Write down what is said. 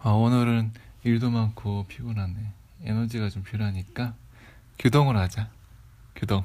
아, 오늘은 일도 많고 피곤하네. 에너지가 좀 필요하니까 규동을 하자. 규동.